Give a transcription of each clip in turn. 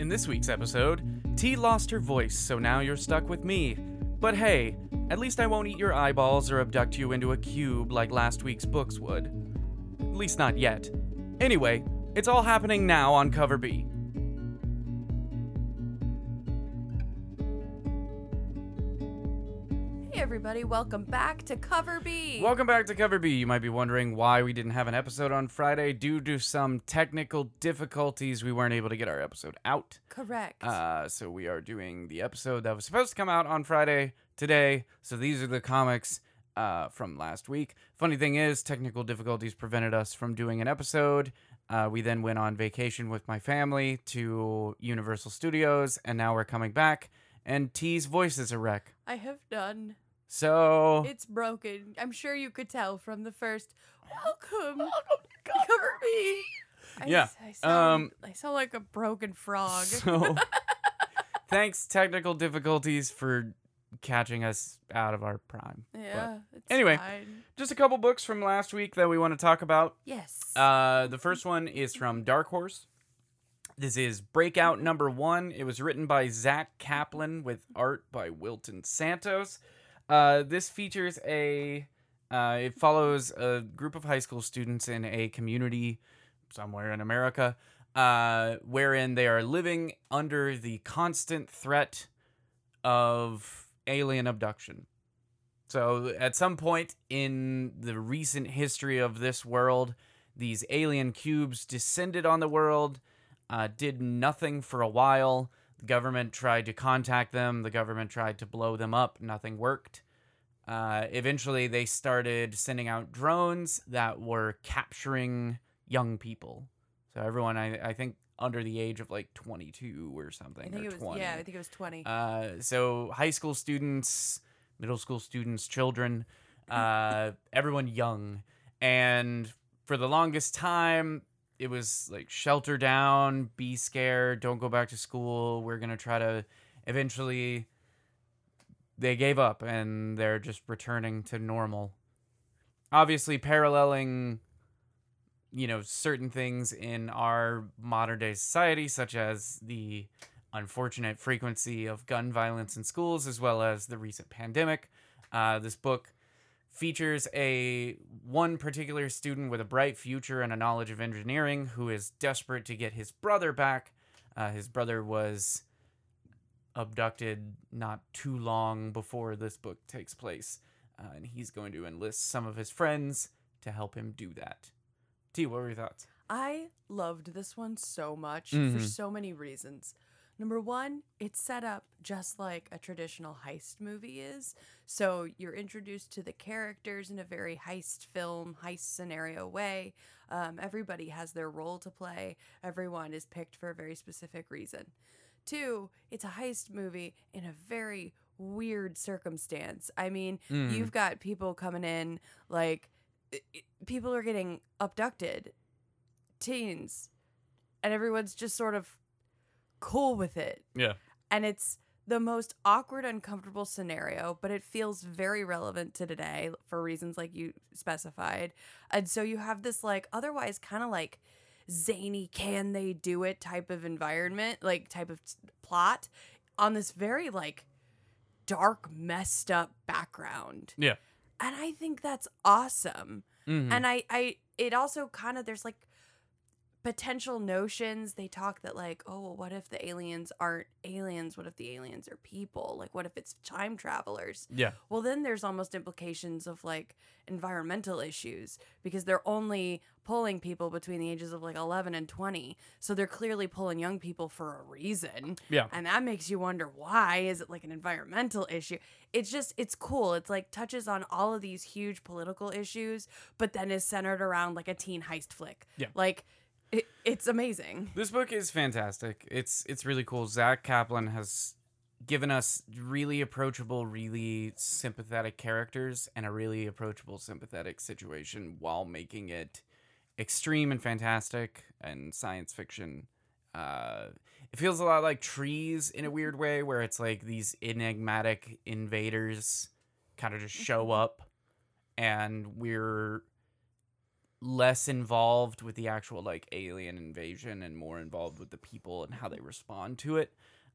In this week's episode, T lost her voice, so now you're stuck with me. But hey, at least I won't eat your eyeballs or abduct you into a cube like last week's books would. At least not yet. Anyway, it's all happening now on Cover B. everybody, welcome back to Cover B. Welcome back to Cover B. You might be wondering why we didn't have an episode on Friday. Due to some technical difficulties, we weren't able to get our episode out. Correct. Uh, so we are doing the episode that was supposed to come out on Friday today. So these are the comics uh, from last week. Funny thing is, technical difficulties prevented us from doing an episode. Uh, we then went on vacation with my family to Universal Studios, and now we're coming back. And T's voice is a wreck. I have done. So It's broken. I'm sure you could tell from the first welcome. Welcome to Cover B. I, Yeah, s- I sound, um, I sound like a broken frog. So, thanks, technical difficulties, for catching us out of our prime. yeah. It's anyway. fine. Just a couple books from last week that we want to talk about. Yes. Uh, the first one is from Dark Horse. This is Breakout number one. It was written by Zack Kaplan with art by Wilton Santos. Uh, this features a. Uh, it follows a group of high school students in a community somewhere in America, uh, wherein they are living under the constant threat of alien abduction. So, at some point in the recent history of this world, these alien cubes descended on the world, uh, did nothing for a while. The government tried to contact them, the government tried to blow them up, nothing worked. Uh, eventually, they started sending out drones that were capturing young people. So, everyone, I, I think, under the age of like 22 or something. Or was 20. yeah, I think it was 20. Uh, so high school students, middle school students, children, uh, everyone young, and for the longest time, it was like shelter down, be scared, don't go back to school. We're gonna try to eventually. They gave up and they're just returning to normal. Obviously, paralleling you know certain things in our modern day society such as the unfortunate frequency of gun violence in schools as well as the recent pandemic uh, this book features a one particular student with a bright future and a knowledge of engineering who is desperate to get his brother back uh, his brother was abducted not too long before this book takes place uh, and he's going to enlist some of his friends to help him do that T, what were your thoughts? I loved this one so much Mhm. for so many reasons. Number one, it's set up just like a traditional heist movie is. So you're introduced to the characters in a very heist film, heist scenario way. Um, everybody has their role to play, everyone is picked for a very specific reason. Two, it's a heist movie in a very weird circumstance. I mean, Mm. you've got people coming in like people are getting abducted teens and everyone's just sort of cool with it Yeah. and it's the most awkward uncomfortable scenario but it feels very relevant to today for reasons like you specified and so you have this like otherwise kind of like zany can they do it type of environment like type of plot on this very like dark messed up background Yeah. and i think that's awesome Mhm. and i i it also kind of there's like potential notions. They talk that like oh well, what if the aliens aren't aliens? What if the aliens are people? Like what if it's time travelers? Yeah. well then there's almost implications of like environmental issues because they're only pulling people between the ages of like 11 and 20 so they're clearly pulling young people for a reason. Yeah. and that makes you wonder why? Is it like an environmental issue? It's just it's cool. It's like touches on all of these huge political issues but then is centered around like a teen heist flick. Yeah. like it, it's amazing This book is fantastic. It's it's really cool. Zack Kaplan has given us really approachable, really sympathetic characters and a really approachable, sympathetic situation while making it extreme and fantastic and science fiction. Uh, it feels a lot like trees in a weird way, where it's like these enigmatic invaders kind of just show up, and we're less involved with the actual like alien invasion and more involved with the people and how they respond to it.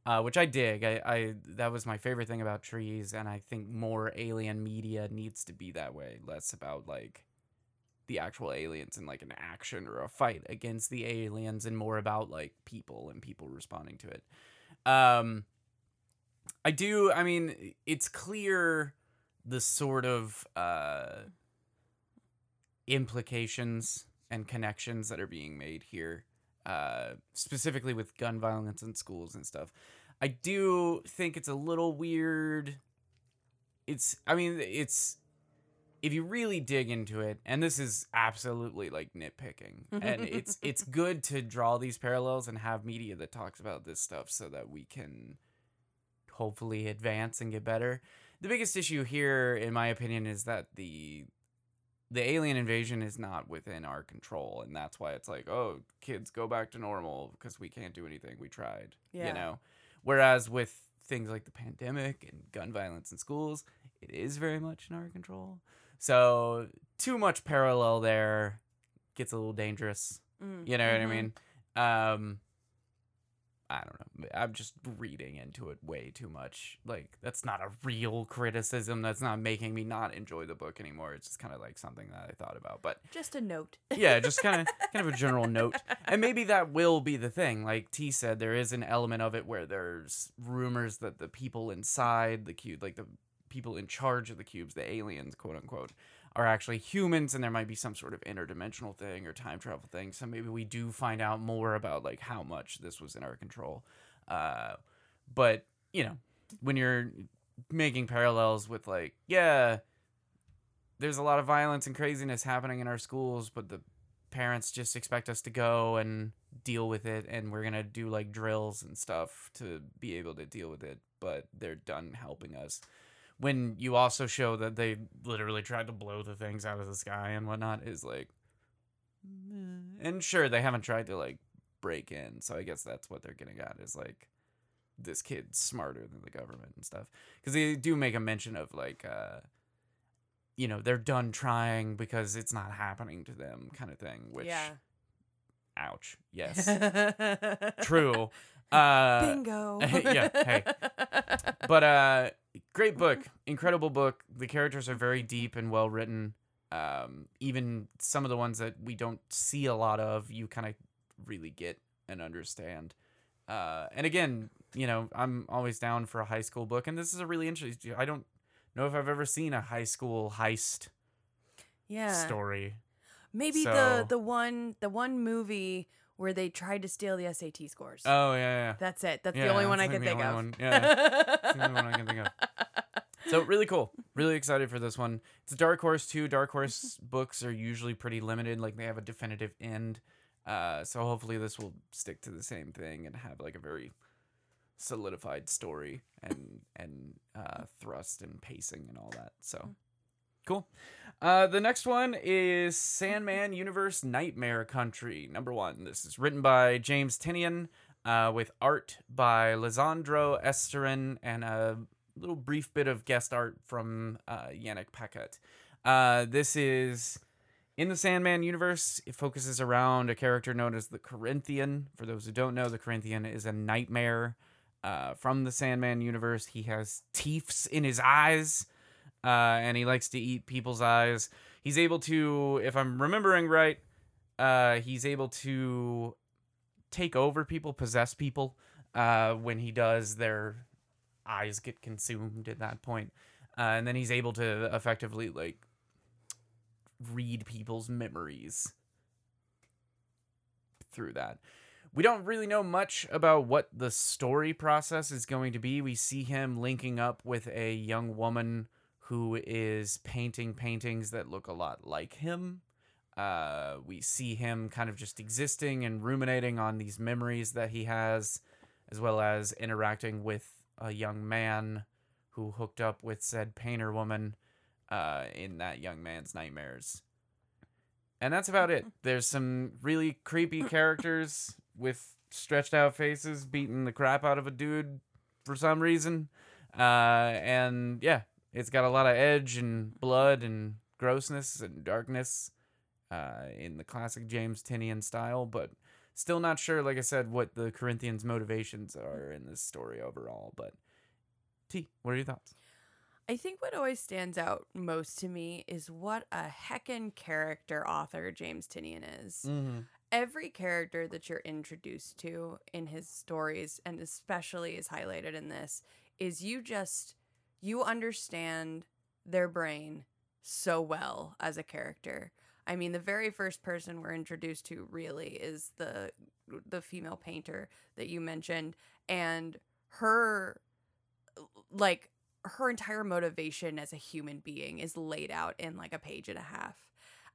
Uh, which I dig. I, I that was my favorite thing about trees, and I think more alien media needs to be that way. Less about like the actual aliens and like an action or a fight against the aliens, and more about like people and people responding to it. Um, I do. I mean, it's clear the sort of uh, implications and connections that are being made here, uh, specifically with gun violence in schools and stuff. I do think it's a little weird. It's, I mean, it's, if you really dig into it, and this is absolutely like nitpicking, and it's it's good to draw these parallels and have media that talks about this stuff so that we can hopefully advance and get better. The biggest issue here, in my opinion, is that the the alien invasion is not within our control, and that's why it's like, oh, kids go back to normal because we can't do anything. We tried, Yeah. you know. Whereas with things like the pandemic and gun violence in schools, it is very much in our control. So too much parallel there gets a little dangerous. Mm, You know what I mhm. mean? Um I don't know. I'm just reading into it way too much. Like that's not a real criticism. That's not making me not enjoy the book anymore. It's just kind of like something that I thought about. But Just a note. yeah, just kind of kind of a general note. And maybe that will be the thing. Like T said, there is an element of it where there's rumors that the people inside the cube, like the people in charge of the cubes, the aliens, quote unquote, are actually humans and there might be some sort of interdimensional thing or time travel thing. So maybe we do find out more about like how much this was in our control. Uh but, you know, when you're making parallels with like, yeah, there's a lot of violence and craziness happening in our schools, but the parents just expect us to go and deal with it and we're going to do like drills and stuff to be able to deal with it, but they're done helping us. When you also show that they literally tried to blow the things out of the sky and whatnot is like and sure they haven't tried to like break in, so I guess that's what they're getting at is like this kid's smarter than the government and stuff because they do make a mention of like uh you know they're done trying because it's not happening to them kind of thing which yeah. ouch yes true uh Bingo. yeah, hey. but uh great book. Incredible book. The characters are very deep and well written. Um even some of the ones that we don't see a lot of you kind of really get and understand. Uh and again you know i'm always down for a high school book and this is a really interesting i don't know if i've ever seen a high school heist yeah. story. Maybe So- the the one the one movie where they tried to steal the SAT scores. oh yeah yeah That's it. That's Yeah, the only one I can think of. one. Yeah, It's the only one I can think of. So really cool. Really excited for this one. It's a Dark Horse too. Dark Horse books are usually pretty limited. Like they have a definitive end. Uh, so hopefully this will stick to the same thing and have like a very solidified story and and uh, thrust and pacing and all that. So cool. Uh, the next one is Sandman Universe Nightmare Country. Number one. This is written by James Tynion uh, with art by Lisandro Estherren and a little brief bit of guest art from uh, Yannick Paquette. Uh, this is in the Sandman universe. It focuses around a character known as the Corinthian. For those who don't know, the Corinthian is a nightmare uh, from the Sandman universe. He has teeths in his eyes, uh, and he likes to eat people's eyes. He's able to, if I'm remembering right, uh, he's able to take over people, possess people. Uh, when he does, their eyes get consumed at that point. Uh, and then he's able to effectively like read people's memories through that. We don't really know much about what the story process is going to be. We see him linking up with a young woman who is painting paintings that look a lot like him. Uh, we see him kind of just existing and ruminating on these memories that he has, as well as interacting with a young man who hooked up with said painter woman uh, in that young man's nightmares. And that's about it. There's some really creepy characters with stretched out faces beating the crap out of a dude for some reason. Uh, and yeah, it's got a lot of edge and blood and grossness and darkness. uh, in the classic James Tynion style, but still not sure, like I said, what the Corinthians' motivations are in this story overall. But T, what are your thoughts? I think what always stands out most to me is what a heckin' character author James Tynion is. Mm-hmm. Every character that you're introduced to in his stories, and especially is highlighted in this, is you just you understand their brain so well as a character. I mean, the very first person we're introduced to really is the the female painter that you mentioned, and her like her entire motivation as a human being is laid out in like a page and a half.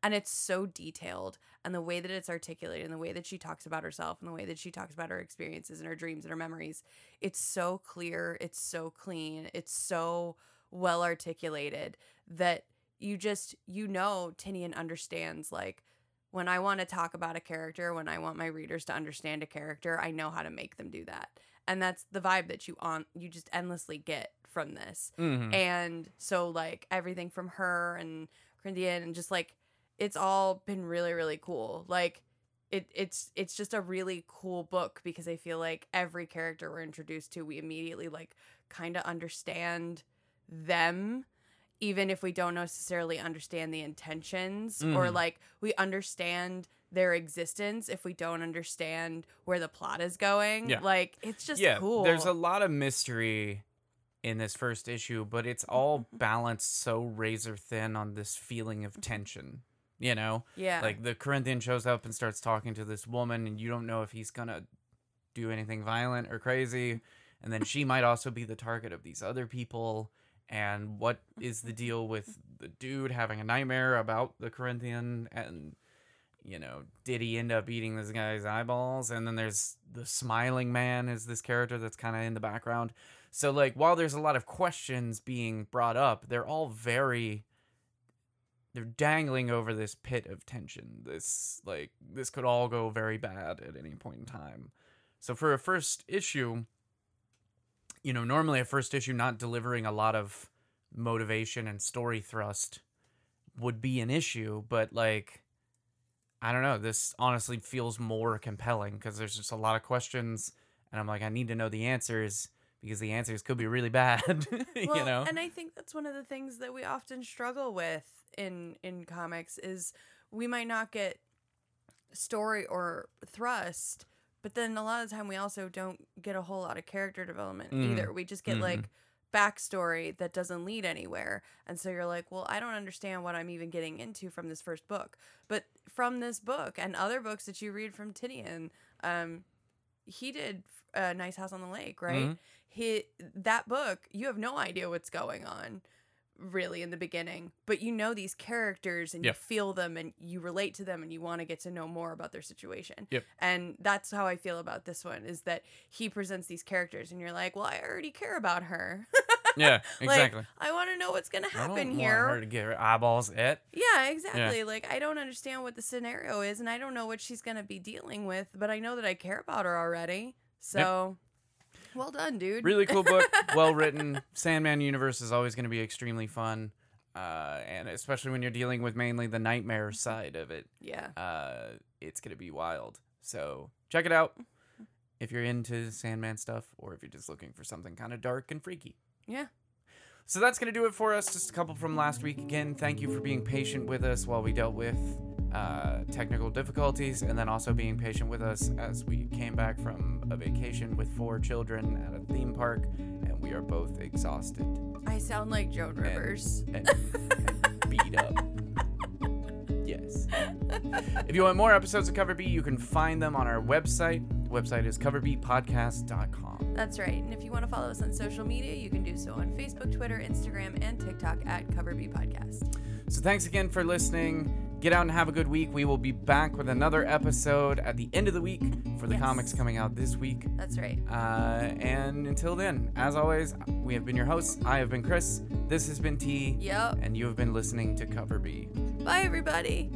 And it's so detailed, and the way that it's articulated, and the way that she talks about herself, and the way that she talks about her experiences and her dreams and her memories, it's so clear, it's so clean, it's so well articulated that you just, you know, Tynion understands like, when I want to talk about a character, when I want my readers to understand a character, I know how to make them do that. And that's the vibe that you on you just endlessly get from this. Mm-hmm. And so like everything from her and Corinthian and just like it's all been really really cool. Like it it's it's just a really cool book because I feel like every character we're introduced to we immediately like kind of understand them even if we don't necessarily understand the intentions or Mhm. like we understand their existence if we don't understand where the plot is going. Yeah. Like it's just yeah, cool. there's a lot of mystery in this first issue, but it's all Mm-hmm. balanced so razor thin on this feeling of tension. You know, yeah. like the Corinthian shows up and starts talking to this woman, and you don't know if he's gonna do anything violent or crazy, and then she might also be the target of these other people. And what is the deal with the dude having a nightmare about the Corinthian and you know, did he end up eating this guy's eyeballs? And then there's the smiling man is this character that's kind of in the background. So like while there's a lot of questions being brought up, they're all very they're dangling over this pit of tension. This like this could all go very bad at any point in time. So for a first issue, you know, normally a first issue not delivering a lot of motivation and story thrust would be an issue, but like I don't know, this honestly feels more compelling because there's just a lot of questions and I'm like I need to know the answers because the answers could be really bad, you know. and I think that's one of the things that we often struggle with in in comics is we might not get story or thrust, but then a lot of the time we also don't get a whole lot of character development Mm. either. We just get like backstory that doesn't lead anywhere. And so you're like, well, I don't understand what I'm even getting into from this first book. But from this book and other books that you read from Tynion, um, he did a nice house on the lake, right? Mhm. He that book, you have no idea what's going on really in the beginning, but you know these characters and Yep. you feel them and you relate to them and you want to get to know more about their situation. Yep. And that's how I feel about this one is that he presents these characters and you're like, "Well, I already care about her." yeah, Like, exactly. I want to know what's going to happen want here. her to get her eyeballs et. Yeah, exactly. Like I don't understand what the scenario is and I don't know what she's going to be dealing with, but I know that I care about her already. So well done, dude. Really cool book, well written. Sandman universe is always going to be extremely fun, uh, and especially when you're dealing with mainly the nightmare side of it, Yeah. uh, it's going to be wild. So check it out if you're into Sandman stuff, or if you're just looking for something kind of dark and freaky. Yeah. So that's going to do it for us. Just a couple from last week. Again, thank you for being patient with us while we dealt with uh, technical difficulties and then also being patient with us as we came back from a vacation with four children at a theme park and we are both exhausted I sound like Joan Rivers. and, and beat up. Yes. If you want more episodes of Cover B, you can find them on our website. The website is coverbeatpodcast.com. That's right. And if you want to follow us on social media, you can do so on Facebook, Twitter, Instagram, and TikTok at Cover B Podcast. So thanks again for listening. Get out and have a good week. We will be back with another episode at the end of the week for the Yes. comics coming out this week. That's right. Uh, and until then, as always, we have been your hosts. I have been Chris. This has been T. Yep. And you have been listening to Cover B. Bye, everybody.